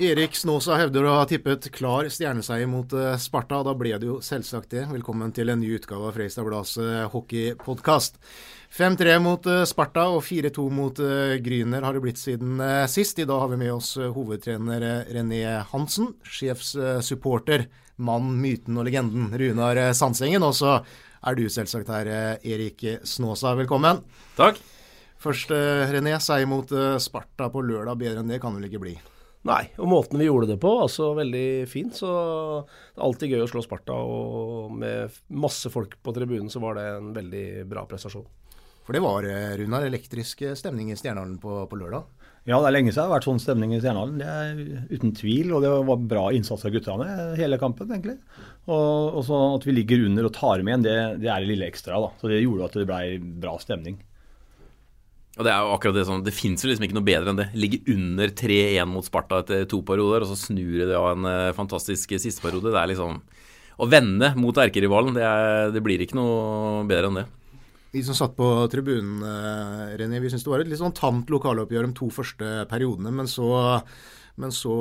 Erik Snåsa hevder å ha tippet klar stjerneseier mot eh, Sparta. Da ble det jo selvsagt det. Velkommen til en ny utgave av Freistad Blads eh, hockeypodkast. 5-3 mot eh, Sparta og 4-2 mot Gryner har det blitt siden sist. I dag har vi med oss hovedtrener René Hansen, sjefssupporter, mann, myten og legenden Runar Sandsengen. Og så er du selvsagt her, Erik Snåsa. Velkommen. Takk. Først, René, seier mot Sparta på lørdag. Bedre enn det kan vel ikke bli? Nei, og måten vi gjorde det på, altså veldig fint. Så det er alltid gøy å slå Sparta, og med masse folk på tribunen så var det en veldig bra prestasjon. For det var, eh, Runar, elektrisk stemning i Stjernehallen på, på lørdag. Ja, det er lenge siden det har vært sånn stemning i Stjernehallen. Det er uten tvil. Og det var bra innsats av guttene hele kampen, egentlig. Og, og så at vi ligger under og tar med igjen, det, det er det lille ekstra. da. Så det gjorde at det ble bra stemning. Og Det er jo akkurat det sånn, det fins liksom ikke noe bedre enn det. Ligge under 3-1 mot Sparta etter to perioder, og så snur det av en eh, fantastisk siste periode. Det er liksom Å vende mot erkerivalen, det, er- det blir ikke noe bedre enn det. Vi som satt på tribunen, eh, René, vi syntes det var et litt sånn tamt lokaloppgjør de to første periodene. Men så, men så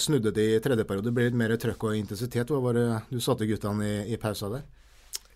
snudde det i tredje periode. Det ble litt mer trøkk og intensitet. Hva var det du satte guttene i, i pausa der?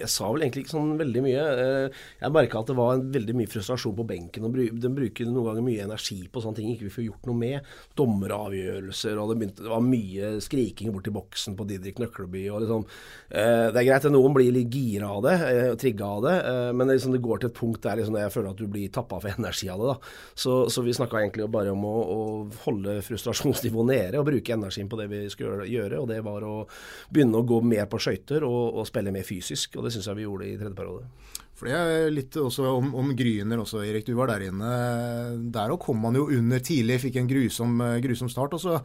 Jeg sa vel egentlig ikke sånn veldig mye. Eh, Jeg merka at det var veldig mye frustrasjon på benken. og den De bruker noen ganger mye energi på sånne ting ikke vi får gjort noe med. Dommeravgjørelser, og det, begynte, det var mye skriking borti boksen på Didrik Nøkleby. og liksom, eh, Det er greit at noen blir litt gira av det, eh, trigga av det, men det, liksom, det går til et punkt der liksom, jeg føler at du blir tappa for energi av det. da. Så, så vi snakka egentlig bare om å, å holde frustrasjonsnivået nede og bruke energien på det vi skulle gjøre, og det var å begynne å gå mer på skøyter og, og spille mer fysisk. og det syns jeg vi gjorde i tredje periode. For det er litt også om, om Gryner også, Erik. Du var der inne. Der òg kom man jo under tidlig, fikk en grusom, grusom start. og så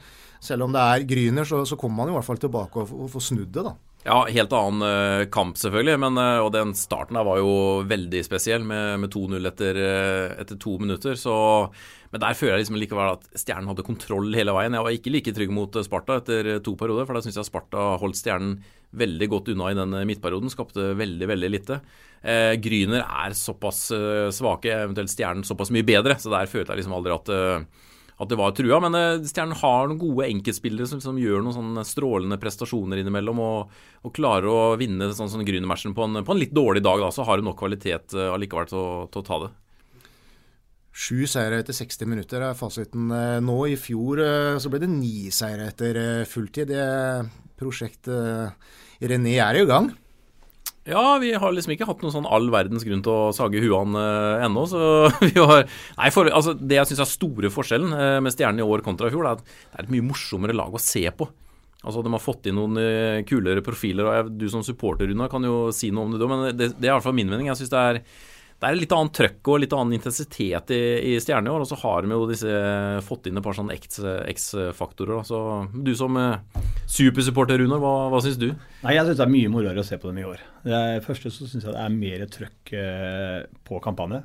Selv om det er Gryner, så, så kom man i hvert fall tilbake og, og får snudd det, da. Ja, helt annen eh, kamp selvfølgelig, men, eh, og den starten der var jo veldig spesiell med, med 2-0 etter, eh, etter to minutter. Så, men der føler jeg liksom likevel at Stjernen hadde kontroll hele veien. Jeg var ikke like trygg mot Sparta etter to perioder, for da syns jeg Sparta holdt Stjernen veldig godt unna i den midtperioden. Skapte veldig, veldig lite. Eh, Gryner er såpass eh, svake, eventuelt Stjernen såpass mye bedre, så der følte jeg liksom aldri at eh, at det var trua, men eh, Stjernen har noen gode enkeltspillere som, som gjør noen sånne strålende prestasjoner innimellom, og, og klarer å vinne sånn som Grüner-matchen på, på en litt dårlig dag. da, Så har hun nok kvalitet eh, allikevel til, å- til å ta det. Sju seire etter 60 minutter er fasiten eh, nå. I fjor eh, så ble det ni seire etter eh, fulltid. Det prosjektet eh, René er i gang. Ja, vi har liksom ikke hatt noen sånn all verdens grunn til å sage huene eh, ennå, så vi har Nei, for, altså, det jeg syns er store forskjellen eh, med Stjernen i år kontra i fjor, er at det er et mye morsommere lag å se på. Altså, De har fått inn noen eh, kulere profiler, og jeg, du som supporter, Runa, kan jo si noe om det, men det, det er i hvert fall min mening. Jeg synes det er det er litt annet trøkk og litt annen intensitet i, i år. Og så har de jo disse, fått inn et par sånne X-faktorer. Så du som eh, supersupporter, Runar, hva, hva syns du? Nei, Jeg syns det er mye moroere å se på dem i år. Det første så syns jeg det er mer trøkk eh, på kampanje.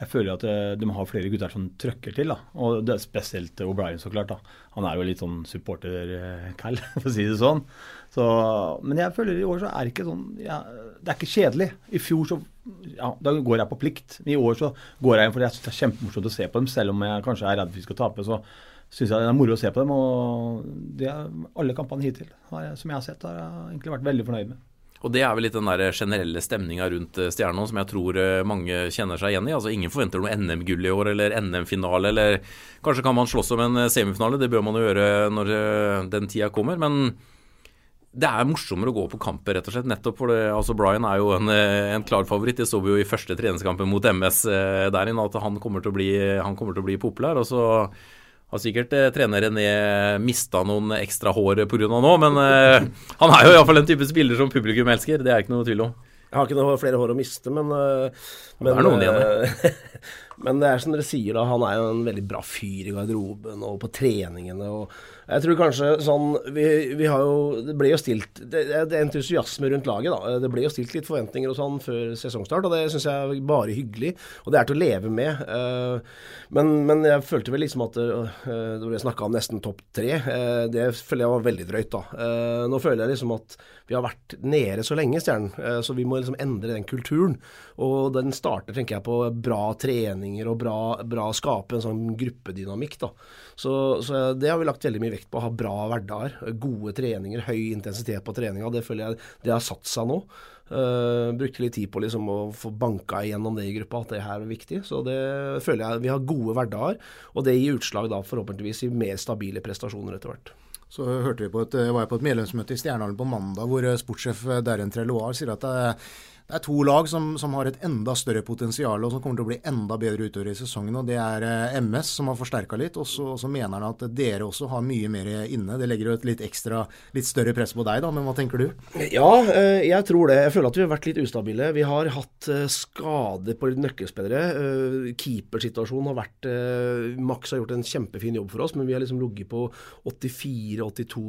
Jeg føler at eh, de har flere gutter som trøkker til. da. Og det er spesielt O'Brien, så klart. da. Han er jo litt sånn supporterkall, for å si det sånn. Så, men jeg føler i år så er det ikke sånn ja, Det er ikke kjedelig. I fjor så ja, da går jeg på plikt. I år så går jeg inn fordi jeg syns det er kjempemorsomt å se på dem. Selv om jeg kanskje er redd for vi skal tape, så syns jeg det er moro å se på dem. Og det er alle kampene hittil som jeg har sett, har jeg egentlig vært veldig fornøyd med. Og det er vel litt den der generelle stemninga rundt stjerna som jeg tror eh, mange kjenner seg igjen i. Altså Ingen forventer noe NM-gull i år eller NM-finale, eller kanskje kan man slåss om en eh, semifinale. Det bør man jo gjøre når eh, den tida kommer. Men det er morsommere å gå på kamper, rett og slett. Nettopp fordi altså Brian er jo en, eh, en klar favoritt. Det så vi jo i første treningskampen mot MS eh, der inne, at han kommer til å bli, til å bli populær. Og så Har sikkert eh, trener René mista noen ekstra hår pga. nå, men eh, han er jo iallfall en type spiller som publikum elsker. Det er ikke noe tvil om. Jeg har ikke noe flere hår å miste, men, eh, men Det er noen igjen, eh, Men det er som dere sier, da. Han er jo en veldig bra fyr i garderoben og på treningene. og jeg tror kanskje sånn Vi, vi har jo Det ble jo stilt det, det er entusiasme rundt laget, da. Det ble jo stilt litt forventninger og sånn før sesongstart, og det syns jeg er bare hyggelig. Og det er til å leve med. Eh, Men, men jeg følte vel liksom at eh, Det ble snakka om nesten topp tre. Eh, Det føler jeg var veldig drøyt, da. Nå føler jeg liksom at vi har vært nede så lenge, Stjernen, så vi må liksom endre den kulturen. Og den starter, tenker jeg, på bra treninger og bra, bra skape en sånn gruppedynamikk, da. Så, så det har vi lagt veldig mye vekt på. Å ha bra hverdager, gode treninger, høy intensitet på treninga. Det føler jeg det har satt seg nå. Uh, brukte litt tid på liksom å få banka igjennom det i gruppa, at det her er viktig. Så det føler jeg vi har gode hverdager, og det gir utslag da forhåpentligvis i mer stabile prestasjoner etter hvert. Så hørte vi på et, var jeg på et medlemsmøte i Stjernehallen på mandag hvor eh, sportssjef Darren Treloir sier at det er det er to lag som, som, har et enda større potensial og som kommer til å bli enda bedre utover i sesongen. og Det er eh, MS, som har forsterka litt. Og så, mener han at dere også har mye mer inne. Det legger jo et litt ekstra, litt større press på deg, da. Men hva tenker du? Ja, eh, jeg tror det. Jeg føler at vi har vært litt ustabile. Vi har hatt eh, skader på nøkkelspillere. Keepersituasjonen har vært Max har gjort en kjempefin jobb for oss, men vi har liksom ligget på 84-82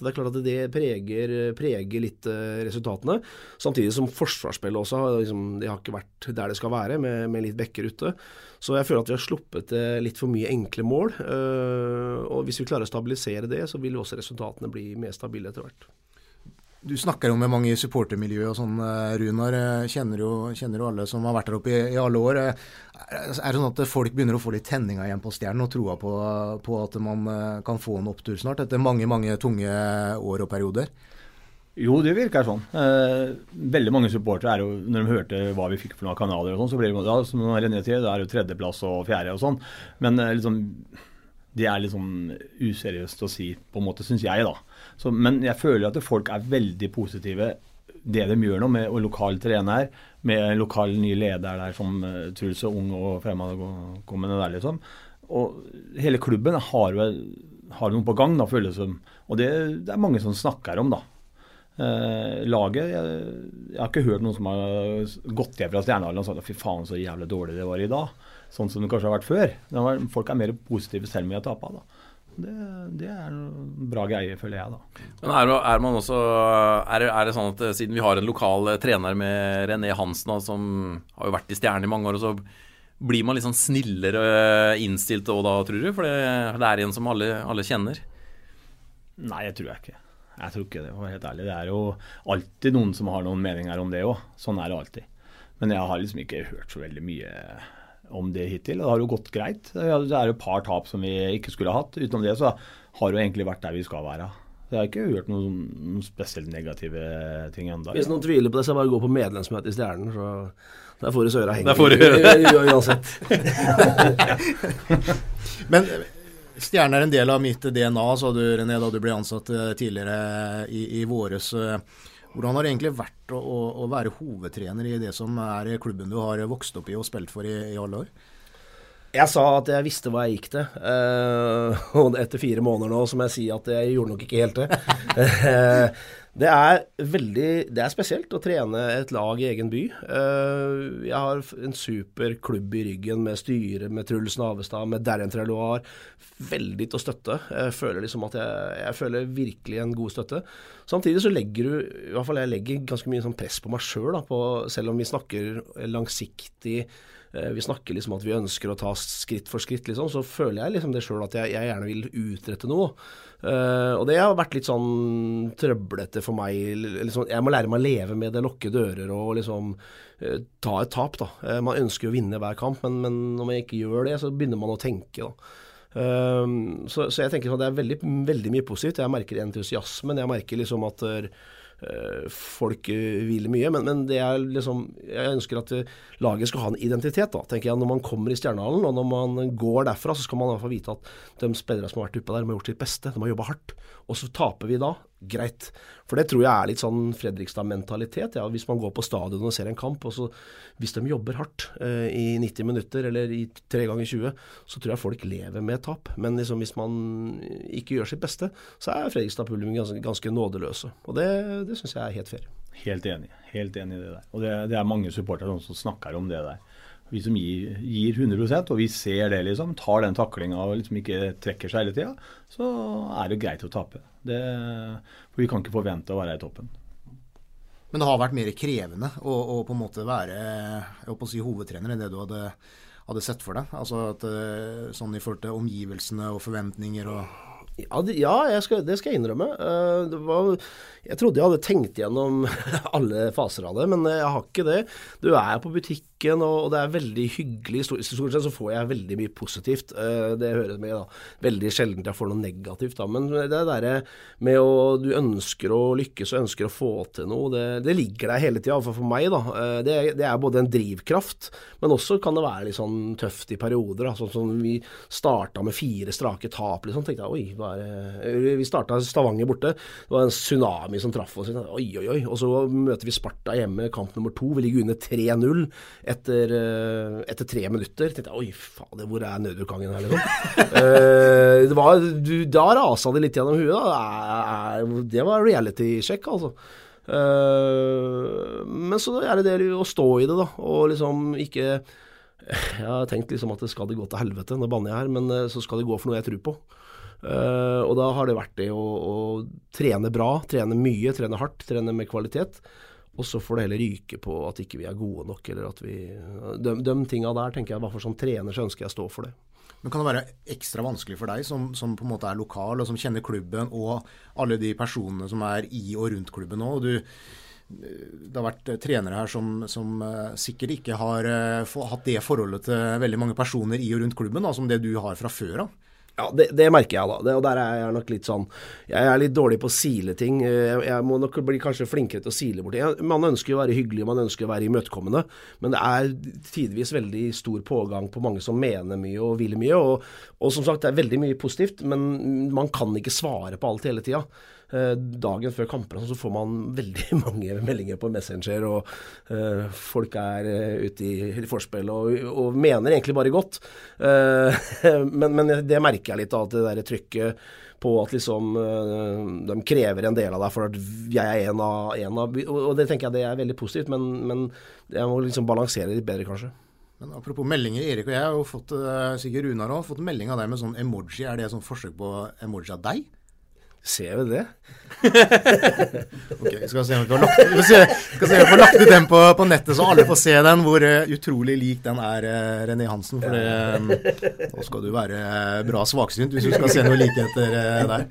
Det er klart at det preger, preger litt resultatene. Samtidig som forsvarsspillere forsvarsspillet også. Liksom, de har ikke vært der det skal være, med, med, litt bekker ute. Så jeg føler at vi har sluppet litt for mye enkle mål. Uh, og hvis vi klarer å stabilisere det, så vil også resultatene bli mer stabile etter hvert. Du snakker jo med mange i supportermiljøet og sånn, eh, Runar. Kjenner jo, kjenner jo alle som har vært der oppe i, i, alle år. Er det sånn at folk begynner å få litt tenninga igjen på Stjernen og troa på, på, at man eh, kan få en opptur snart, etter mange, mange tunge år og perioder? Jo, det virker sånn. Eh, veldig mange supportere er jo, når de hørte hva vi fikk for noen kanaler og sånn, så blir det ja, som René sier, det er jo tredjeplass og fjerde og sånn. Men eh, liksom, det er litt sånn useriøst å si, på en måte, syns jeg, da. Så, men jeg føler at folk er veldig positive det de gjør nå, med og lokal trener, med lokal ny leder der som uh, Truls og ung og fremadkommende der, liksom. Og hele klubben har har noe på gang, da, føles det som. Og det, det er mange som snakker om, da. Uh, laget jeg, jeg, har ikke hørt noen som har gått hjem fra Stjernehallen og sagt fy faen så jævlig dårlig det var i dag. Sånn som det kanskje har vært før. Var, folk er mer positive selv om vi har tapa. Det, det, er en bra greie, føler jeg. da. Men er, er man også er, er, det sånn at eh, siden vi har en lokal eh, trener med René Hansen, da, som har jo vært i Stjernen i mange år, så blir man litt sånn snillere innstilt òg da, tror du? For det, det er en som alle, alle kjenner? Nei, jeg tror jeg ikke. Jeg tror ikke det, for å være helt ærlig. Det er jo alltid noen som har noen meninger om det òg. Sånn er det alltid. Men jeg har liksom ikke hørt så veldig mye om det hittil. Og Det har jo gått greit. Det er jo et par tap som vi ikke skulle hatt. Utenom det så har det jo egentlig vært der vi skal være. Så jeg har ikke hørt noen, noen spesielt negative ting ennå. Hvis noen tviler på det, så bare gå på medlemsmøte i Stjernen. så Der får du søra henge. Der får du høre Uansett. Men Stjerne er en del av mitt DNA, sa du René da du ble ansatt eh, tidligere i, i våres. Hvordan har det egentlig vært å, å, å, være hovedtrener i det som er klubben du har vokst opp i og spilt for i, i alle år? Jeg sa at jeg visste hva jeg gikk til. Uh, og etter fire måneder nå så må jeg si at jeg gjorde nok ikke helt det. Det er veldig Det er spesielt å trene et lag i egen by. Uh, jeg har en super klubb i ryggen med styre, med Truls Navestad, med Darren Treloir. Veldig til å støtte. Jeg føler liksom at jeg, jeg føler virkelig en god støtte. Samtidig så legger du I hvert fall jeg legger ganske mye sånn press på meg sjøl, selv om vi snakker langsiktig Eh, vi snakker liksom at vi ønsker å ta skritt for skritt, liksom, så føler jeg liksom det sjøl at jeg, jeg, gjerne vil utrette noe. Uh, og det har vært litt sånn trøblete for meg. Liksom, jeg må lære meg å leve med det, lukke dører og liksom uh, ta et tap, da. Uh, man ønsker å vinne hver kamp, men, men, når man ikke gjør det, så begynner man å tenke, da. Så, så, jeg tenker at det er veldig, veldig mye positivt. Jeg merker entusiasmen. Jeg merker liksom at Eh, folk hviler vil mye. Men, men, det er liksom Jeg ønsker at eh, laget skal ha en identitet, da, tenker jeg. Når man kommer i Stjernehallen, og når man går derfra, så skal man i hvert fall vite at de spillere som har vært oppe der, de har gjort sitt beste. De har jobba hardt. Og så taper vi da. Greit. For det tror jeg er litt sånn Fredrikstad-mentalitet. Ja. Hvis man går på stadion og ser en kamp, og så hvis de jobber hardt eh, i 90 minutter eller i 3 ganger 20, så tror jeg folk lever med tap. Men liksom, hvis man ikke gjør sitt beste, så er Fredrikstad-publikum ganske, ganske nådeløse. Og det, det syns jeg er helt fair. Helt enig. Helt enig i det der. Og det, det er mange supportere som snakker om det der. Vi som gir, gir 100% og vi ser det, liksom, tar den taklinga og liksom ikke trekker seg hele tida, så er det greit å tape. Det, for vi kan ikke forvente å være i toppen. Men det har vært mer krevende å, å på en måte være jeg å si, hovedtrener enn det du hadde, hadde sett for deg? Altså at, eh, Sånn i forhold til omgivelsene og forventninger og ja, det, ja skal, det skal jeg innrømme. Uh, var, jeg trodde jeg hadde tenkt gjennom alle faser av det, men jeg har ikke det. Du er på butikk musikken, og, det er veldig hyggelig. Stort sett så får jeg veldig mye positivt. Eh, det høres med, da. Veldig sjelden jeg får noe negativt, da. Men det derre med å Du ønsker å lykkes og ønsker å få til noe, det, det ligger der hele tida. iallfall for meg, da. Eh, det, det, er både en drivkraft, men også kan det være litt sånn tøft i perioder. Da. Sånn som vi starta med fire strake tap, liksom. Tenkte jeg oi, det Vi starta Stavanger borte. Det var en tsunami som traff oss. Oi, oi, oi. Og så møter vi Sparta hjemme, kamp nummer to. Vi ligger under 3-0 etter, eh, etter, tre minutter. tenkte jeg oi, fader, hvor er nødutgangen her, liksom? uh, det var, du, da rasa det litt gjennom huet. Da. Det var reality-sjekk, altså. Uh, men så er det det å stå i det, da, og liksom ikke Jeg har tenkt liksom at det skal det gå til helvete, nå banner jeg her, men så skal det gå for noe jeg tror på. Uh, og da har det vært det å, å trene bra, trene mye, trene hardt, trene med kvalitet. Og så får det heller ryke på at ikke vi er gode nok, eller at vi De, de tinga der tenker jeg hva for som trener så ønsker jeg å stå for det. Men Kan det være ekstra vanskelig for deg, som, som, på en måte er lokal, og som kjenner klubben, og alle de personene som er i og rundt klubben nå? Du, det har vært trenere her som, som uh, sikkert ikke har uh, hatt det forholdet til veldig mange personer i og rundt klubben da, som det du har fra før av. Ja, det, det, merker jeg, da. Det, og der er jeg nok litt sånn Jeg er litt dårlig på å sile ting. Jeg, jeg må nok bli kanskje flinkere til å sile bort ting. Man ønsker jo å være hyggelig, man ønsker å være imøtekommende. Men det er tidvis veldig stor pågang på mange som mener mye og vil mye. Og, og som sagt, det er veldig mye positivt, men man kan ikke svare på alt hele tida. Eh, dagen før kamper så får man veldig mange meldinger på Messenger, og uh, folk er uh, ute i forspill og, og, mener egentlig bare godt. Men, men, det merker jeg litt av, det der trykket på at liksom de krever en del av deg for at jeg er en av, en av Og det tenker jeg det er veldig positivt, men, men jeg må liksom balansere litt bedre, kanskje. Men Apropos meldinger. Erik og jeg har jo fått, sikkert Runar òg, fått melding av deg med sånn emoji. Er det et sånn forsøk på emoji av deg? Ser vi det? ok, skal se om vi får lagt, vi lagt ut den på, på, nettet, så alle får se den, hvor uh, utrolig lik den er, uh, René Hansen. For um, nå skal du være bra svaksynt hvis du skal se noen likheter der.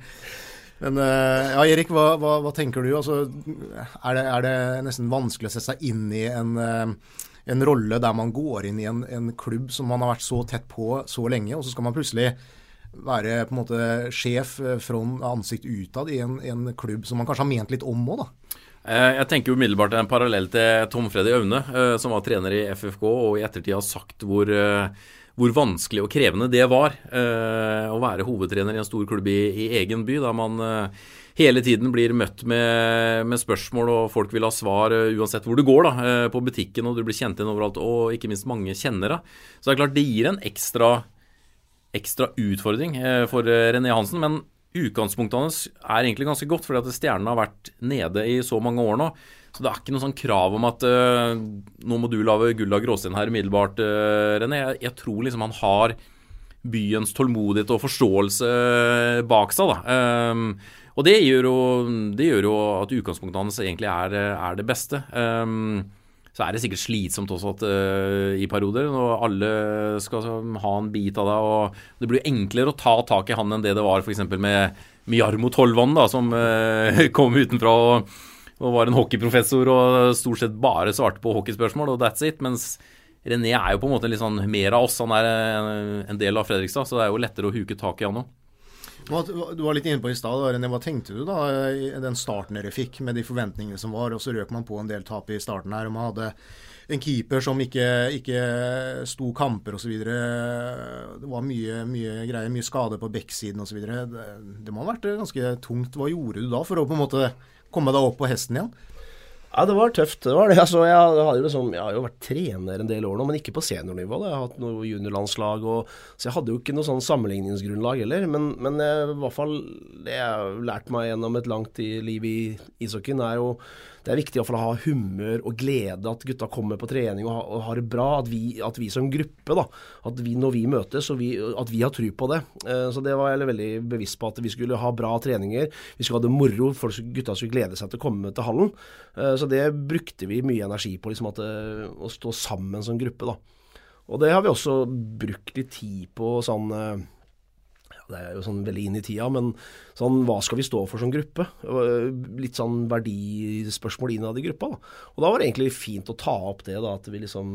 Men ja, Erik, hva, hva, hva, tenker du? Altså, er, det, er, det, nesten vanskelig å sette seg inn i en, en rolle der man går inn i en, en klubb som man har vært så tett på så lenge, og så skal man plutselig være på en måte sjef eh, fra ansikt utad i en, en, klubb som man kanskje har ment litt om òg, da? Eh, jeg tenker umiddelbart en parallell til Tom Freddy Aune, eh, som var trener i FFK og i ettertid har sagt hvor, hvor vanskelig og krevende det var å være hovedtrener i en stor klubb i, i egen by, da man hele tiden blir møtt med, med, spørsmål og folk vil ha svar uansett hvor du går, da, på butikken og du blir kjent igjen overalt, og ikke minst mange kjennere. Så det er klart det gir en ekstra ekstra utfordring eh, for eh, René Hansen. Men utgangspunktet hans er egentlig ganske godt, fordi at stjernene har vært nede i så mange år nå. Så det er ikke noe sånn krav om at uh, nå må du lage gull av gråstein her umiddelbart, uh, René. Jeg, jeg, tror liksom han har byens tålmodighet og forståelse bak seg, da. Um, og det gjør, jo, det gjør, jo, at utgangspunktet hans egentlig er, er det beste. Um, så er det sikkert slitsomt også at, uh, i perioder. Når alle skal ha en bit av deg. og Det blir enklere å ta tak i han enn det det var f.eks. med Miarmo Tolvan, da, som uh, kom utenfra og, og, var en hockeyprofessor og stort sett bare svarte på hockeyspørsmål, og that's it. Mens René er jo på en måte litt sånn mer av oss. Han er en del av Fredrikstad, så det er jo lettere å huke tak i han òg. Du var litt inne på i stad, hva tenkte du da i den starten dere fikk, med de forventningene som var, og så røk man på en del tap i starten her. og man hadde en keeper som ikke, ikke sto kamper osv. Det var mye, mye greier, mye skade på backsiden osv. Det, det må ha vært ganske tungt. Hva gjorde du da for å på en måte komme deg opp på hesten igjen? Ja, det var tøft. det var det. Altså, jeg, har liksom, jeg, har jo vært trener en del år nå, men ikke på seniornivå. Da. Jeg har hatt noe juniorlandslag, og, så jeg hadde jo ikke noe sånn sammenligningsgrunnlag heller. Men, men jeg, i hvert fall det jeg har lært meg gjennom et langt liv i ishockeyen, er jo det er viktig å ha humør og glede, at gutta kommer på trening og, har det bra. At vi, at vi, som gruppe, da, at vi når vi møtes, vi, at vi har tro på det. Eh, så det var jeg veldig bevisst på, at vi skulle ha bra treninger. Vi skulle ha det moro, folk, gutta skulle glede seg til å komme til hallen. Eh, så det brukte vi mye energi på, liksom at, eh, å stå sammen som gruppe. da. Og det har vi også brukt litt tid på sånn det er jo sånn veldig inn i tida, men sånn, hva skal vi stå for som gruppe? Litt sånn verdispørsmål innad i gruppa. Da. Og da var det egentlig fint å ta opp det, da, at vi liksom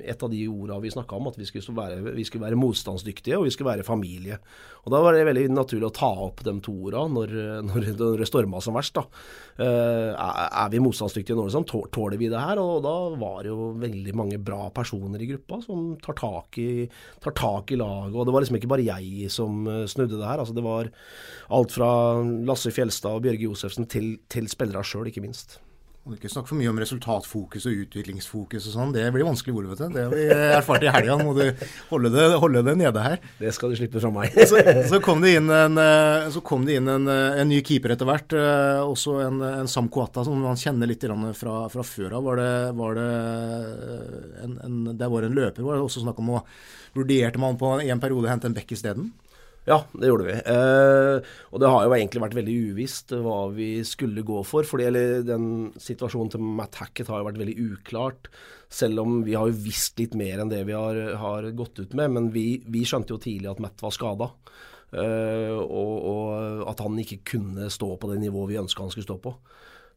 Et av de orda vi snakka om, at vi skulle, være, vi skulle, være, motstandsdyktige, og vi skulle være familie. Og da var det veldig naturlig å ta opp de to orda når, når, når det storma som verst. da. Uh, er vi motstandsdyktige nå, liksom? Tåler vi det her? Og da var det jo veldig mange bra personer i gruppa som tar tak i, tar tak i laget. Og det var liksom ikke bare jeg som Eh, snudde det her. Altså det var alt fra Lasse Fjelstad og Bjørge Josefsen til, til spillere sjøl, ikke minst. Må ikke snakke for mye om resultatfokus og utviklingsfokus og sånn. Det blir vanskelig ord, vet du. Det har vi erfart i helga. Må du holde det, holde det, nede her. Det skal du slippe fra meg. så, så, kom det inn, en, kom det inn en, eh, en, ny keeper etter hvert. Også en, en Sam Kuata som man kjenner litt fra, fra før av. Var det, var det en, en, der var en løper. Var det også snakk om å Vurderte man på en periode å hente en bekk isteden? Ja, det gjorde vi. Eh, og det har jo egentlig vært veldig uvisst hva vi skulle gå for. fordi eller, Den situasjonen til Matt Hackett har jo vært veldig uklart. Selv om vi har jo visst litt mer enn det vi har, har gått ut med. Men vi, vi, skjønte jo tidlig at Matt var skada. Eh, og, og, at han ikke kunne stå på det nivået vi ønska han skulle stå på.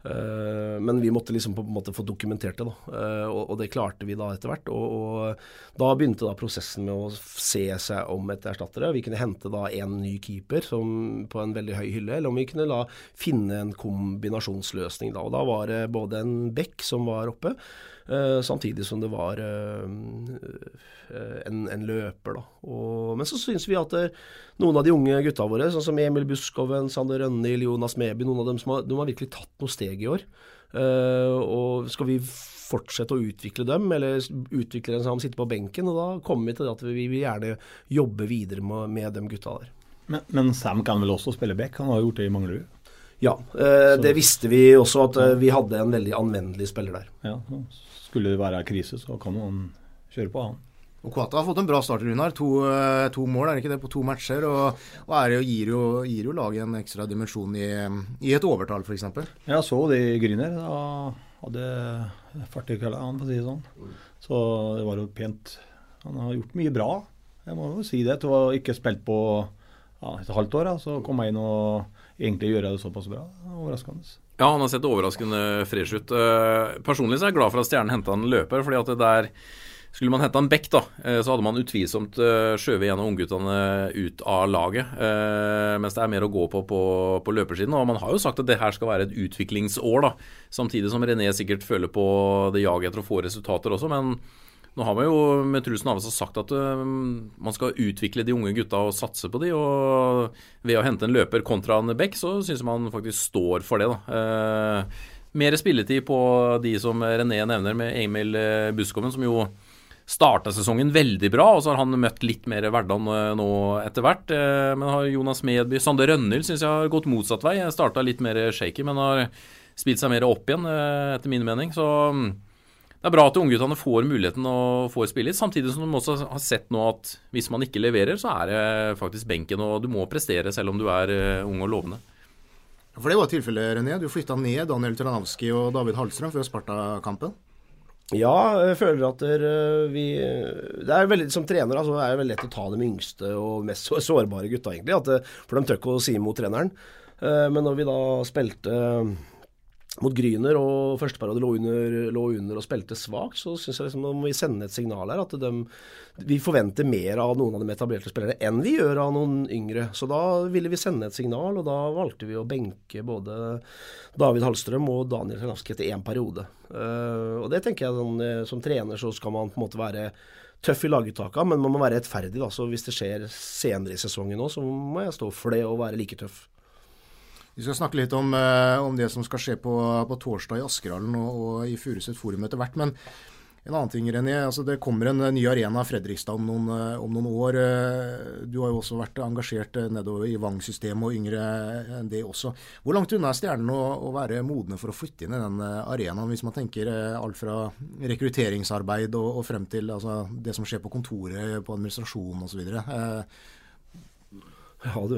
Uh, men vi måtte liksom på en måte få dokumentert det, da. Uh, og, det klarte vi da etter hvert. Og, da begynte da prosessen med å se seg om etter erstattere. Vi kunne hente da en ny keeper på en veldig høy hylle, eller om vi kunne da finne en kombinasjonsløsning da. Og da var det både en bekk som var oppe, samtidig som det var uh, en, en, løper. Da. Og, men så syns vi at noen av de unge gutta våre, sånn som Emil Buskoven, Sander Rønnild, Jonas Meby, noen av dem som har, de har virkelig tatt noe steg i år. og skal vi fortsette å utvikle dem, eller utvikle dem som sitter på benken, og da kommer vi til at vi vil gjerne jobbe videre med, med de gutta der. Men, men, Sam kan vel også spille back? Han har gjort det i Manglerud? Ja, det visste vi også at vi hadde en veldig anvendelig spiller der. Ja, skulle det være krise, så kan man kjøre på, han. Og Kvata har fått en bra start, Runar. To, eh, to, mål, er det ikke det, på to matcher. Og, og er, gir, jo, gir, jo, laget en ekstra dimensjon i, i et overtall, f.eks. Jeg så det i Gryner. Da hadde fart i kølla, for å si det sånn. Så det var jo pent. Han har gjort mye bra, jeg må jo si det. Til å ikke spilt på ja, et halvt år, da, så kom jeg inn og egentlig gjøre det såpass bra. Overraskende. Ja, han har sett overraskende fresh ut. Uh, personlig så er jeg glad for at Stjernen henta en løper, fordi at det der skulle man hente en back, da, uh, så hadde man utvilsomt uh, skjøvet en av ungguttene ut av laget. Mens det er mer å gå på, på på løpersiden. Og man har jo sagt at det her skal være et utviklingsår, da. Samtidig som René sikkert føler på det jaget etter å få resultater også. men nå har man jo med Truls Navestad sagt at uh, man skal utvikle de unge gutta og satse på de. Og ved å hente en løper kontra en back, så syns man faktisk står for det. da. Uh, mer spilletid på de som René nevner, med Emil eh, Buskoven, som jo starta sesongen veldig bra, og så har han møtt litt mer hverdag nå etter hvert. Men har Jonas Medby Sander Rønnhild syns jeg har gått motsatt vei. Starta litt mer shaky, men har spilt seg mer opp igjen, etter min mening. Så mm, det er bra at ungguttene får muligheten og får spille litt, samtidig som de også har sett nå at hvis man ikke leverer, så er det faktisk benken, og du må prestere selv om du er eh, ung og lovende. For det var tilfellet, René. Du flytta ned Daniel Tranavski og David Hallstrøm før Sparta-kampen. Ja, jeg føler at eh, vi Det er veldig, Som trener altså, er det veldig lett å ta de yngste og mest sårbare gutta, egentlig. At, for de tør ikke å si imot treneren. Eh, men når vi da spilte mot Gryner og første periode lå under, lå under og spilte svakt, så syns jeg liksom, må vi sende et signal her. At de, vi forventer mer av noen av de etablerte spillerne enn vi gjør av noen yngre. Så da ville vi sende et signal, og da valgte vi å benke både David Hallstrøm og Daniel Karnavski etter én periode. Uh, og det tenker jeg sånn, eh, Som trener så skal man på en måte være tøff i laguttaka, men man må være rettferdig. da, så Hvis det skjer senere i sesongen òg, så må jeg stå for det og være like tøff. Vi skal snakke litt om, eh, om det som skal skje på, på torsdag i Askerhallen og, og i Furuset forum etter hvert. Men en annen ting, René. Altså det kommer en ny arena Fredrikstad om noen, eh, om noen, år. Eh, du har jo også vært engasjert nedover i Vang-systemet og yngre enn det også. Hvor langt unna er Stjernen å, å, være modne for å flytte inn i den arenaen, hvis man tenker alt fra rekrutteringsarbeid og, og frem til altså, det som skjer på kontoret, på administrasjonen osv.? Ja, du.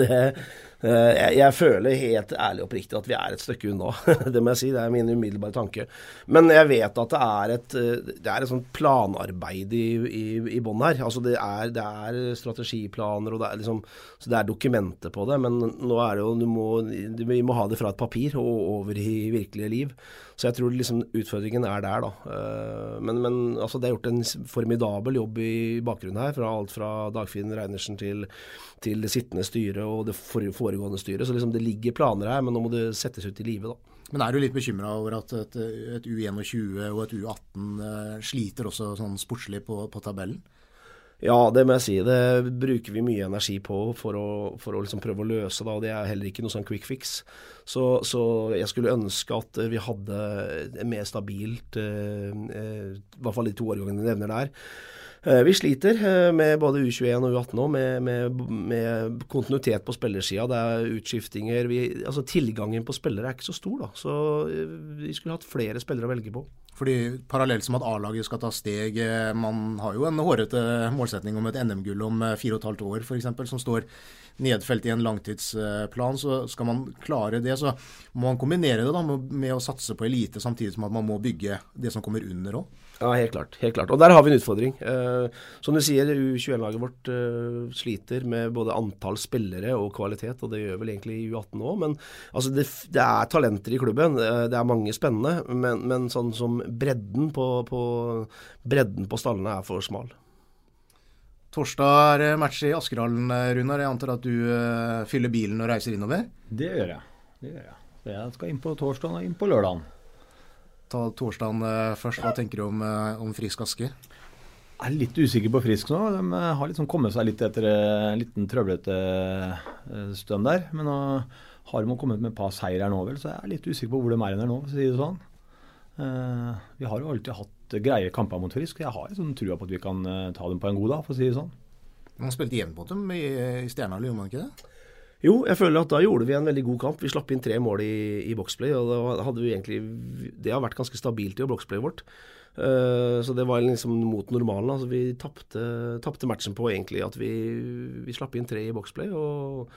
Det, Eh, jeg, jeg, føler helt ærlig og oppriktig at vi er et stykke unna. det må jeg si. Det er min umiddelbare tanke. Men jeg vet at det er et, eh, det er et sånt planarbeid i, i, i bånn her. Altså det er, det er, strategiplaner, og det er, liksom, så det er dokumenter på det. Men nå er det jo må, Vi må ha det fra et papir og over i virkelige liv. Så jeg tror liksom utfordringen er der, da. Eh, men, men altså, det er gjort en formidabel jobb i bakgrunnen her. Fra alt fra Dagfinn Reinersen til, til sittende styret og det for, foregående styret. Så liksom det ligger planer her, men nå må det settes ut i livet, da. Men er du litt bekymra over at et, et, U21 og et U18 eh, sliter også sånn sportslig på, på, tabellen? Ja, det må jeg si. Det bruker vi mye energi på for å, for å liksom prøve å løse. Da. Det er heller ikke noe sånn quick fix. Så, så jeg skulle ønske at vi hadde mer stabilt, eh, eh, i hvert fall de to årgangene du nevner der. Eh, vi sliter eh, med både U21 og U18 nå, med, med, med, kontinuitet på spillersida. Det er utskiftinger. Vi, altså Tilgangen på spillere er ikke så stor, da. Så eh, vi skulle hatt flere spillere å velge på. Fordi Parallelt som at A-laget skal ta steg, man har jo en hårete målsetning om et NM-gull om fire og et halvt år f.eks., som står nedfelt i en langtidsplan. Så skal man klare det, så må man kombinere det da med å satse på elite, samtidig som at man må bygge det som kommer under òg. Ja, helt klart. helt klart. Og der har vi en utfordring. Eh, som du sier, U21-laget vårt eh, sliter med både antall spillere og kvalitet, og det gjør vel egentlig U18 òg. Men altså, det, det, er talenter i klubben. Eh, det er mange spennende. Men, men sånn som bredden på, på, bredden på stallene er for smal. Torsdag er match i Askerhallen, Runar. Jeg antar at du uh, fyller bilen og reiser innover? Det gjør jeg. Det gjør jeg. Så jeg skal inn på torsdag og inn på lørdag ta torsdagen eh, først. Hva tenker du om, eh, om Frisk Asker? Jeg er litt usikker på Frisk nå. De eh, har liksom kommet seg litt etter en liten trøblete stund der. Men nå har de kommet med et par seier nå, vel, så jeg er litt usikker på hvor de er nå, for å si det sånn. Vi har jo alltid hatt greie kamper mot Frisk. Jeg har sånn trua på at vi kan ta dem på en god dag, for å si det sånn. Man spilte jevnt mot dem i, i Stjerna, gjorde man ikke det? Jo, jeg føler at da gjorde vi en veldig god kamp. Vi slapp inn tre mål i, i boxplay, og da hadde vi egentlig Det har vært ganske stabilt i boxplayet vårt. Uh, så det var liksom mot normalen. Altså vi tapte matchen på egentlig at vi, vi slapp inn tre i boxplay. Og,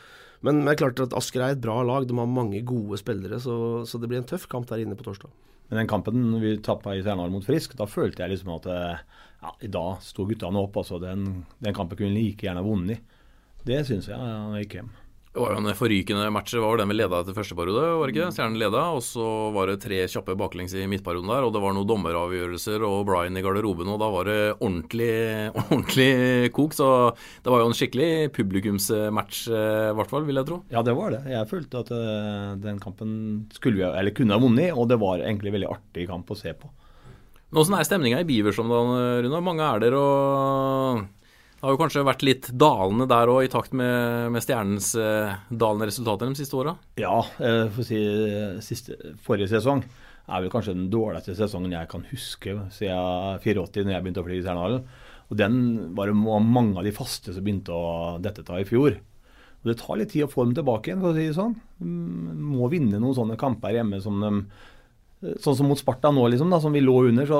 men det er klart at Asker er et bra lag. De har mange gode spillere, så, så det blir en tøff kamp der inne på torsdag. Men den kampen vi tappa i Stjernar mot Frisk, da følte jeg liksom at ja, i dag sto guttene opp. altså Den, den kampen kunne like gjerne vunnet. Det syns jeg jeg gikk hjem. Det var jo en forrykende match. Det var den vi leda etter første periode, var det ikke? Stjernen leda, og så var det tre kjappe baklengs i midtperioden der. Og det var noen dommeravgjørelser og Brian i garderoben, og da var det ordentlig, ordentlig kok. Så det var jo en skikkelig publikumsmatch, eh, i hvert fall, vil jeg tro. Ja, det var det. Jeg følte at uh, den kampen skulle vi, eller kunne ha vunnet, og det var egentlig en veldig artig kamp å se på. Åssen er stemninga i Bivers om dagen, Runar? Mange er der, og det har jo kanskje vært litt dalende der òg, i takt med, med Stjernens eh, dalende resultater de siste åra? Ja, eh, for å si siste, forrige sesong er vel kanskje den dårligste sesongen jeg kan huske siden 84, når jeg begynte å fly i Stjernehallen. Og den var det mange av de faste som begynte å dette ta i fjor. Og Det tar litt tid å få dem tilbake igjen, for å si det sånn. Mm, må vinne noen sånne kamper hjemme som de Sånn som mot Sparta nå, liksom, da, som vi lå under. så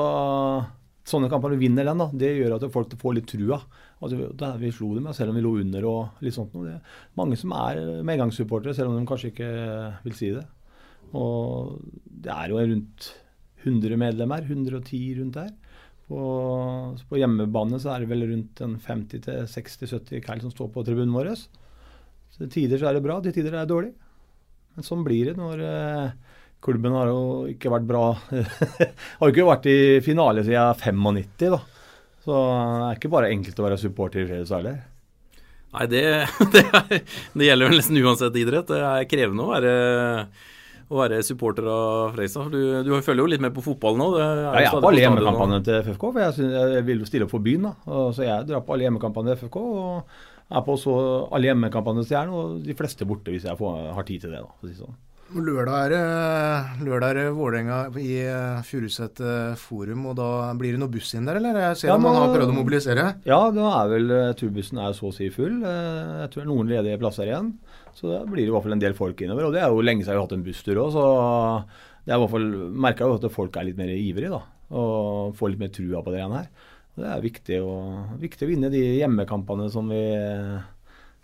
Sånne kamper, vi vinner den, da, det gjør at folk får litt trua. Altså, vi slo dem, selv om vi lå under og litt sånt noe. Mange som er medgangssupportere, selv om de kanskje ikke vil si det. Og det er jo rundt 100 medlemmer, 110 rundt der. På, på hjemmebane så er det vel rundt 50-60-70 kall som står på tribunen vår. Til tider så er det bra, til tider er det dårlig. Men sånn blir det når eh, klubben har jo ikke vært bra. har jo ikke vært i finale siden jeg er 95, da. Så det er ikke bare enkelt å være supporter i Fredrikstad heller. Nei, det, det, er, det, gjelder vel nesten uansett idrett. Det er krevende å være, å være supporter av Fredrikstad. Du, du, følger jo litt med på fotball nå. ja, jeg er på alle hjemmekampene til FFK, for jeg, synes, jeg vil jo stille opp for byen. da. Så jeg drar på alle hjemmekampene til FFK. og er på så alle hjemmekampene til Stjernen, og de fleste borte hvis jeg får, har tid til det. da, for å si sånn. Lørdag er det lørdag er Vålerenga i eh, Furuset eh, forum, og da blir det noe buss inn der, eller? Jeg ser ja, man har prøvd å mobilisere? Ja, da er vel eh, turbussen er så å si full. Jeg tror det er noen ledige plasser igjen. Så da blir det i hvert fall en del folk innover. Og det er jo lenge siden vi har hatt en busstur òg, så det er i hvert fall merka jo at folk er litt mer ivrige, da. Og får litt mer trua på det igjen her. Og det er viktig å, viktig å vinne de hjemmekampene som vi,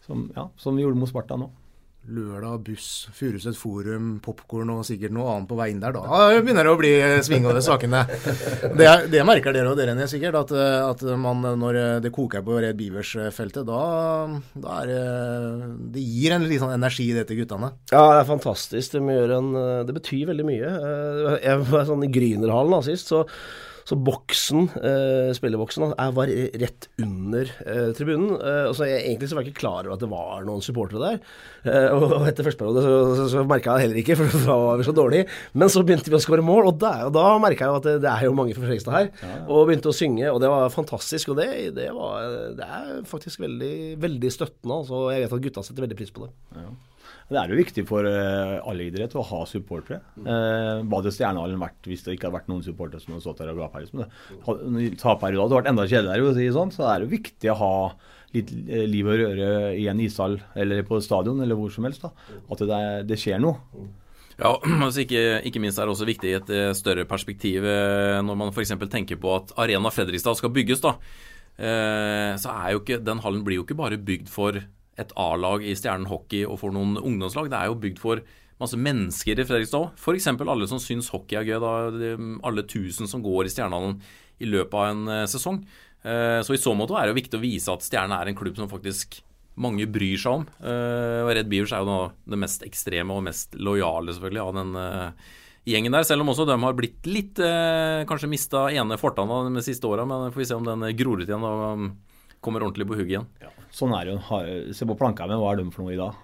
som, ja, som vi gjorde mot Sparta nå lørdag, buss, Furuset forum, popkorn og sikkert noe annet på vei inn der. Da begynner det å bli sving over sakene. Det, det merker dere og dere ned sikkert, at, at man, når det koker på Red Beavers-feltet, da, da, er det Det gir en litt sånn energi i det til guttene. Ja, det er fantastisk. Det, en, det betyr veldig mye. Jeg var sånn i Grünerhallen sist, så så boksen, eh, spilleboksen, jeg var rett under eh, tribunen. Eh, og så jeg, Egentlig så var jeg ikke klar over at det var noen supportere der. Eh, og etter første periode så, så, så merka jeg det heller ikke, for da var vi så dårlige. Men så begynte vi å skåre mål, og og da merka jeg at det, det, er jo mange fra Fredrikstad her. Ja, ja. Og begynte å synge, og det var fantastisk. Og det, det, var, det er faktisk veldig, veldig støttende. Altså. Jeg vet at gutta setter veldig pris på det. Ja. Det er jo viktig for uh, alle idrett å ha supportere. Uh, hva hadde Stjernehallen vært hvis det ikke hadde vært noen supportere som hadde stått der og gapt her? Taperioden hadde vært enda kjedeligere, si sånn, så det er jo viktig å ha litt uh, liv og røre i en ishall eller på stadion eller hvor som helst. da, At det, det skjer noe. Ja, altså ikke, ikke, minst er det også viktig i et større perspektiv når man f.eks. tenker på at Arena Fredrikstad skal bygges. da, så er jo ikke, Den hallen blir jo ikke bare bygd for et A-lag i Stjernen hockey og for noen ungdomslag. Det er jo bygd for masse mennesker i Fredrikstad. F.eks. alle som syns hockey er gøy. Da, alle tusen som går i Stjernehallen i løpet av en uh, sesong. Uh, så i så måte er det jo viktig å vise at Stjernen er en klubb som faktisk mange bryr seg om. Uh, og Red Beavers er jo det mest ekstreme og mest lojale selvfølgelig av den gjengen der. Selv om også de har blitt litt Kanskje mista ene fortanna de siste åra, men får vi se om den gror ut igjen og um, kommer ordentlig på hugget igjen. Ja. Sånn er det jo. Se på planka mi, hva er de for noe i dag?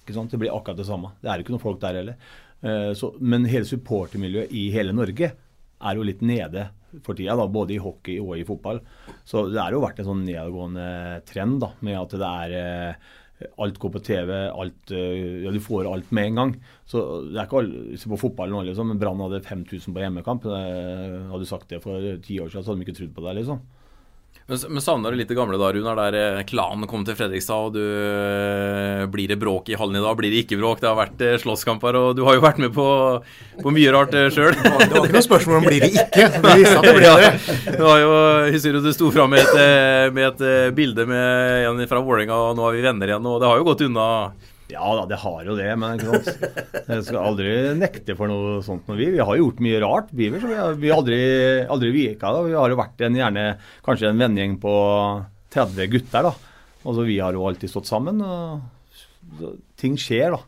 Ikke sant? Det blir akkurat det samme. Det er jo ikke noen folk der heller. Uh, så, men hele supportermiljøet i hele Norge er jo litt nede for tida, da, både i hockey og i fotball. Så det har jo vært en sånn nedadgående trend da, med at det er uh, Alt går på TV, alt, uh, ja, du får alt med en gang. Så det er ikke alle, Se på fotballen nå, liksom. Brann hadde 5000 på hjemmekamp. hadde du sagt det for ti år siden, så hadde de ikke trodd på det. liksom. Men, men savner du litt det gamle da, Runar, der eh, klanen kom til Fredrikstad, og du eh, Blir det bråk i hallen i dag? Blir det ikke bråk? Det har vært eh, slåsskamper, og du har jo vært med på, på mye rart sjøl. Det var ikke noe spørsmål om blir det ikke. det visste at det blir det. Det var jo, Husker du du sto fram med, med, et bilde med en fra Vålerenga, og nå er vi venner igjen, og det har jo gått unna ja da, det har jo det, men jeg skal aldri nekte for noe sånt. Når vi, vi har gjort mye rart, Beaver, så vi har, vi aldri, aldri vika. da. Vi har jo vært en, gjerne kanskje en vennegjeng på 30 gutter. da. Altså Vi har jo alltid stått sammen. og Ting skjer, da.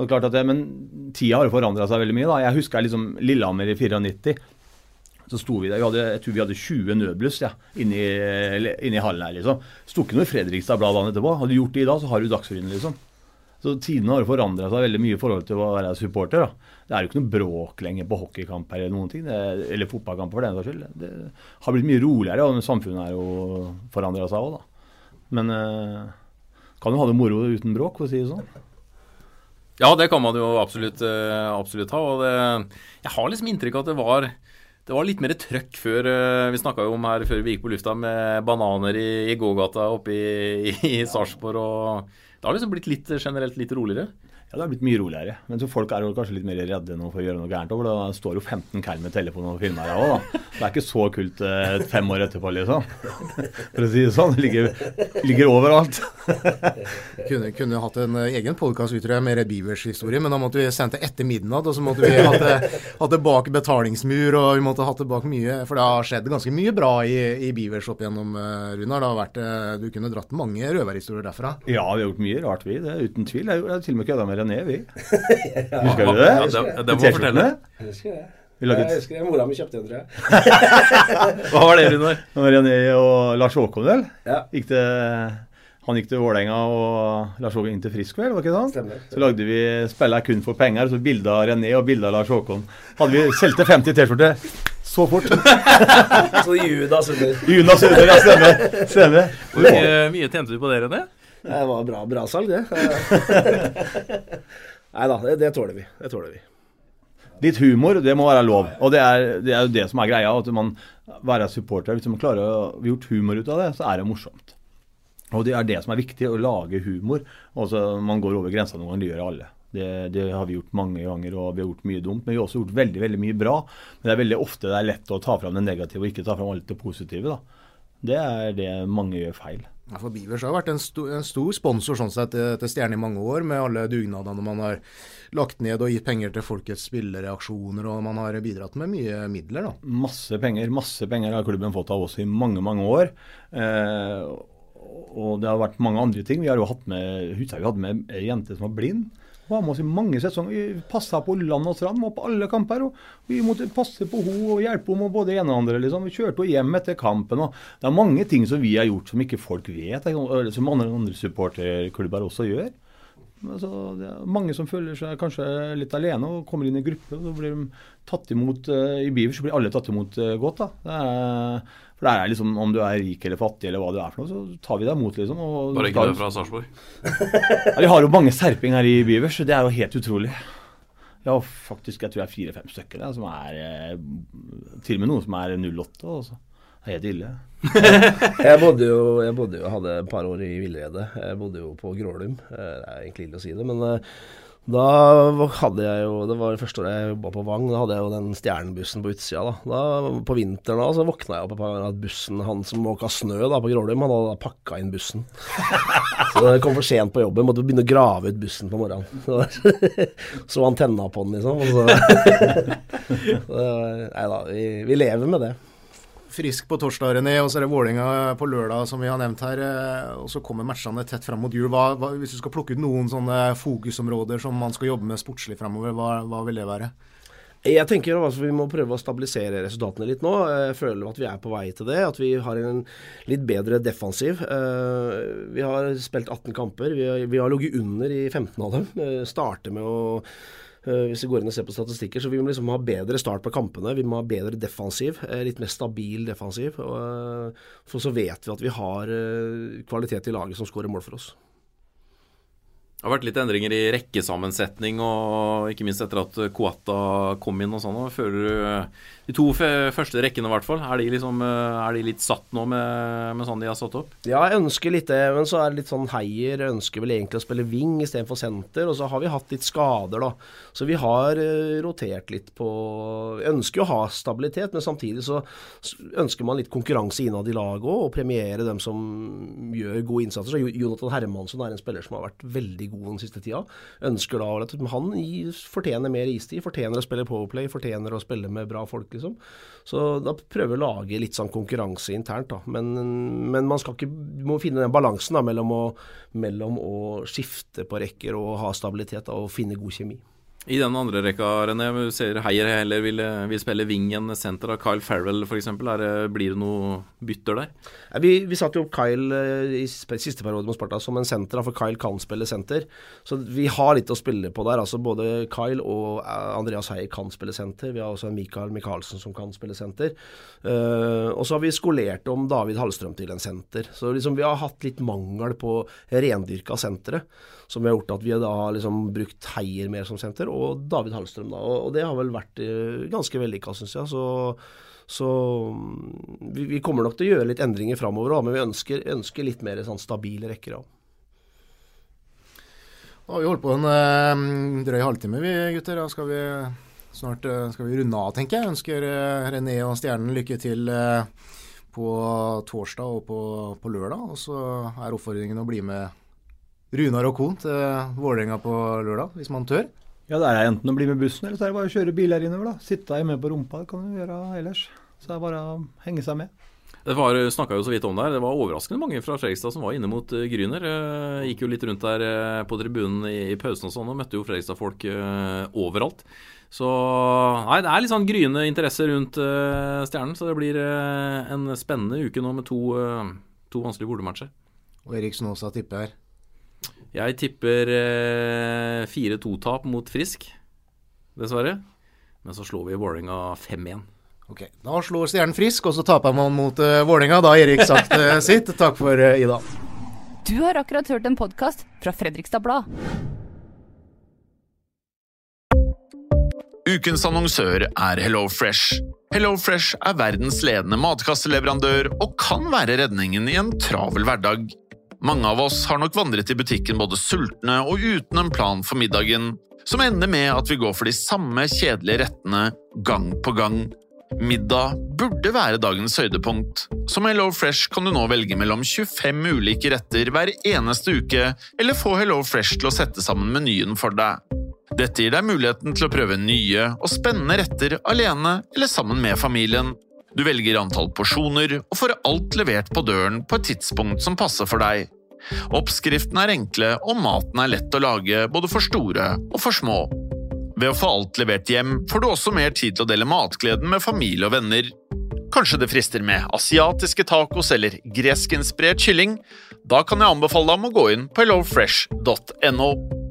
Og klart at det, Men tida har jo forandra seg veldig mye. da. Jeg husker liksom Lillehammer i 94. Så sto vi der, vi hadde, Jeg tror vi hadde 20 nødbluss ja, inni, inni hallen her. liksom. Sto ikke noe i Fredrikstad-bladet etterpå. Hadde du gjort det i dag, så har du Dagsrevyen, liksom. Så Tidene har forandra seg veldig mye i forhold til å være supporter. da. Det er jo ikke noe bråk lenger på hockeykamper eller noen ting, det, eller fotballkamper for den saks skyld. Det har blitt mye roligere, og samfunnet har jo forandra seg òg, da. Men eh, kan jo ha det moro uten bråk, for å si det sånn. Ja, det kan man jo absolutt, eh, absolutt ha. og det, Jeg har liksom inntrykk av at det var det var litt mer trøkk før eh, Vi snakka jo om her før vi gikk på lufta med bananer i, i gågata oppe i, i Sarpsborg og det har liksom blitt litt generelt litt roligere? Ja, det har blitt mye roligere. Men så folk er jo kanskje litt mer redde nå for å gjøre noe gærent. For da står jo 15 kall med telefon og filmer deg òg, da. Det er ikke så kult eh, fem år etterpå, liksom. For å si det sånn. Det ligger, ligger overalt. kunne, kunne hatt en eh, egen podkast med Red Beavers historie, men da måtte vi sendt det etter midnatt. Og så måtte vi hatt det, hatt det bak betalingsmur, og vi måtte hatt det bak mye For det har skjedd ganske mye bra i, i Beavers opp igjennom, uh, Runar. Det har vært, du kunne dratt mange røverhistorier derfra. Ja, vi har gjort mye rart, vi. Det uten tvil. Jeg har til og med kødda med René, vi. Husker du det? Ja, det- det må jeg fortelle. Jeg husker det. Vi Jeg husker det. Mora mi kjøpte en, tror jeg. Hva var det, Runar? René og Lars Håkon, vel? Ja. Gikk det, han gikk til Vålerenga, og Lars Håkon inn til Frisk, vel? Var ikke sånn? Stemmer. Så lagde vi 'Spiller kun for penger', så bilde av René og bilde av Lars Håkon. Hadde vi solgte 50 T-skjorter så fort. Så Judas under. Judas under, ja, stemmer. stemmer. Hvor mye, mye tjente du på det, René? Det var bra, bra salg, det. Nei da, det, det tåler vi. Det tåler vi. Litt humor, det må være lov. Og det er, det er jo det som er greia. At man være supporter. Hvis man klarer å gjort humor ut av det, så er det morsomt. Og det er det som er viktig, å lage humor. Og så Man går over grensa noen ganger, det gjør alle. Det, det har vi gjort mange ganger, og vi har gjort mye dumt. Men vi har også gjort veldig veldig mye bra. Men det er veldig ofte det er lett å ta fram det negative og ikke ta fram alt det positive. da. Det er det mange gjør feil. Ja, for Bivers har vært en, sto, en stor sponsor sånn sett til, til Stjerne i mange år, med alle dugnadene man har lagt ned og gitt penger til folkets spillereaksjoner, og man har bidratt med mye midler. da. Masse penger masse penger har klubben fått av oss i mange mange år. Eh, og det har vært mange andre ting. Vi har jo hatt med husker jeg vi hadde med ei jente som var blind. Hun med oss i mange sesonger. Vi passa på land og strand, og på alle kamper. og Vi måtte passe på henne og hjelpe henne med både ene og andre. liksom. Vi kjørte henne hjem etter kampen. og Det er mange ting som vi har gjort som ikke folk vet, som andre, andre supporterklubber også gjør. Altså, det er mange som føler seg kanskje litt alene og kommer inn i gruppe. og Så blir de tatt imot uh, I Beaver, så blir alle tatt imot uh, godt. da. Det er, for det er liksom Om du er rik eller fattig eller hva du er for noe, så tar vi deg imot, liksom. Og Bare ikke du er fra Sarpsborg? ja, vi har jo mange serping her i Bivers, så det er jo helt utrolig. Ja, faktisk, jeg tror jeg er fire-fem stykker der, som er eh, Til og med noen som er 08. Altså. Er det ille. Jeg bodde jo, jeg bodde jo, hadde et par år i villrede. Jeg bodde jo på Grålum. Eh, Det er egentlig ille å si det, men eh, da hadde jeg jo Det var det første året jeg jobba på Vang. Da hadde jeg jo den stjernebussen på utsida. Da. da På vinteren da, så våkna jeg opp et par ganger at bussen, han som måka snø da på Grålum, han hadde da pakka inn bussen. Så jeg kom for sent på jobben, måtte begynne å grave ut bussen på morgenen. Så, så antenna på den, liksom. Og så, så Nei da, vi, vi lever med det. Frisk på torsdag, René, og så er det Vålerenga på lørdag, som vi har nevnt her. eh, Og så kommer matchene tett fram mot jul. Hva, hva, hvis du skal plukke ut noen sånne fokusområder som man skal jobbe med sportslig fremover, hva, hva vil det være? Jeg tenker altså, vi må prøve å stabilisere resultatene litt nå. Jeg føler at vi er på vei til det. At vi har en litt bedre defensiv. Eh, Vi har spilt 18 kamper. Vi har, vi har ligget under i 15 av dem. Eh, Starter med å hvis vi går inn og ser på statistikker, så vi må liksom ha bedre start på kampene. Vi må ha bedre defensiv. eh, Litt mer stabil defensiv. Eh, For så vet vi at vi har eh, kvalitet i laget som skårer mål for oss. Det har vært litt endringer i rekkesammensetning, og ikke minst etter at Koata kom inn og sånn. Føler du eh, de to første rekkene, i hvert fall, er de, liksom, eh, er de litt satt nå med, med sånn de har satt opp? Ja, jeg ønsker litt det, men så er det litt sånn heier. Jeg ønsker vel egentlig å spille wing istedenfor senter, og så har vi hatt litt skader, da. Så vi har eh, rotert litt på Jeg ønsker jo å ha stabilitet, men samtidig så ønsker man litt konkurranse innad i laget òg, og premiere dem som gjør gode innsatser. Så Jonathan Hermansson er en spiller som har vært veldig god den siste tida. Ønsker da at han fortjener mer istid, fortjener å spille powerplay, fortjener å spille med bra folk, liksom. Så da prøver å lage litt sånn konkurranse internt, da. Men, men man skal ikke må finne den balansen da, mellom å, mellom å skifte på rekker og ha stabilitet da, og finne god kjemi. I den andre rekka, René, du ser Heier heller vil, vil spille wing enn senter. Kyle Farrell f.eks. Blir det noe bytter der? Ja, Vi, vi satte jo opp Kyle eh, i siste periode mot Sparta som en senter, for Kyle kan spille senter. Så vi har litt å spille på der. altså Både Kyle og eh, Andreas Heier kan spille senter. Vi har også en Mikael Michaelsen som kan spille senter. Uh, og så har vi skolert om David Hallstrøm til en senter. Så liksom vi har hatt litt mangel på rendyrka sentre. Som har gjort at vi har liksom brukt Heier mer som senter, og David Hallstrøm. da, Og, det har vel vært eh, ganske vellykka, syns jeg. så så mm, vi, vi kommer nok til å gjøre litt endringer framover men vi ønsker, ønsker litt mer sånn stabile rekker òg. Da har vi holdt på en eh, drøy halvtime, vi gutter. Da skal vi snart eh, skal vi runde av, tenker jeg. Ønsker René og Stjernen lykke til på torsdag og på, på lørdag. Og så er oppfordringen å bli med Runar og Kohn til Vålerenga på lørdag, hvis man tør. Ja, det er enten å bli med bussen, eller så er det bare å kjøre bil her innover, da. Sitte hjemme på rumpa, det kan du gjøre ellers. Så det er bare å henge seg med. Det var, snakka jo så vidt om der. Det var overraskende mange fra Fredrikstad som var inne mot uh, Gryner. Gikk jo litt rundt der på tribunen i, i pausen og sånn, og møtte jo Fredrikstad-folk overalt. Så nei, det er litt sånn gryende interesse rundt Stjernen, så det blir en spennende uke nå med to, to vanskelige bordematcher. Og Erik Snåsa tipper her? Jeg tipper 4-2-tap mot Frisk, dessverre. Men så slår vi Vålerenga 5-1. Ok, Da slår Stjernen frisk, og så taper man mot uh, Vålerenga. Da har Erik sagt uh, sitt. Takk for uh, Ida. Du har akkurat hørt en podkast fra Fredrikstad Blad. Ukens annonsør er Hello Fresh. Hello Fresh er verdens ledende matkasseleverandør og kan være redningen i en travel hverdag. Mange av oss har nok vandret i butikken både sultne og uten en plan for middagen, som ender med at vi går for de samme kjedelige rettene gang på gang. Middag burde være dagens høydepunkt. Som Hello Fresh kan du nå velge mellom 25 ulike retter hver eneste uke, eller få Hello Fresh til å sette sammen menyen for deg. Dette gir deg muligheten til å prøve nye og spennende retter alene eller sammen med familien. Du velger antall porsjoner og får alt levert på døren på et tidspunkt som passer for deg. Oppskriftene er enkle, og maten er lett å lage både for store og for små. Ved å få alt levert hjem får du også mer tid til å dele matgleden med familie og venner. Kanskje det frister med asiatiske tacos eller greskinspirert kylling? Da kan jeg anbefale deg om å gå inn på hellofresh.no.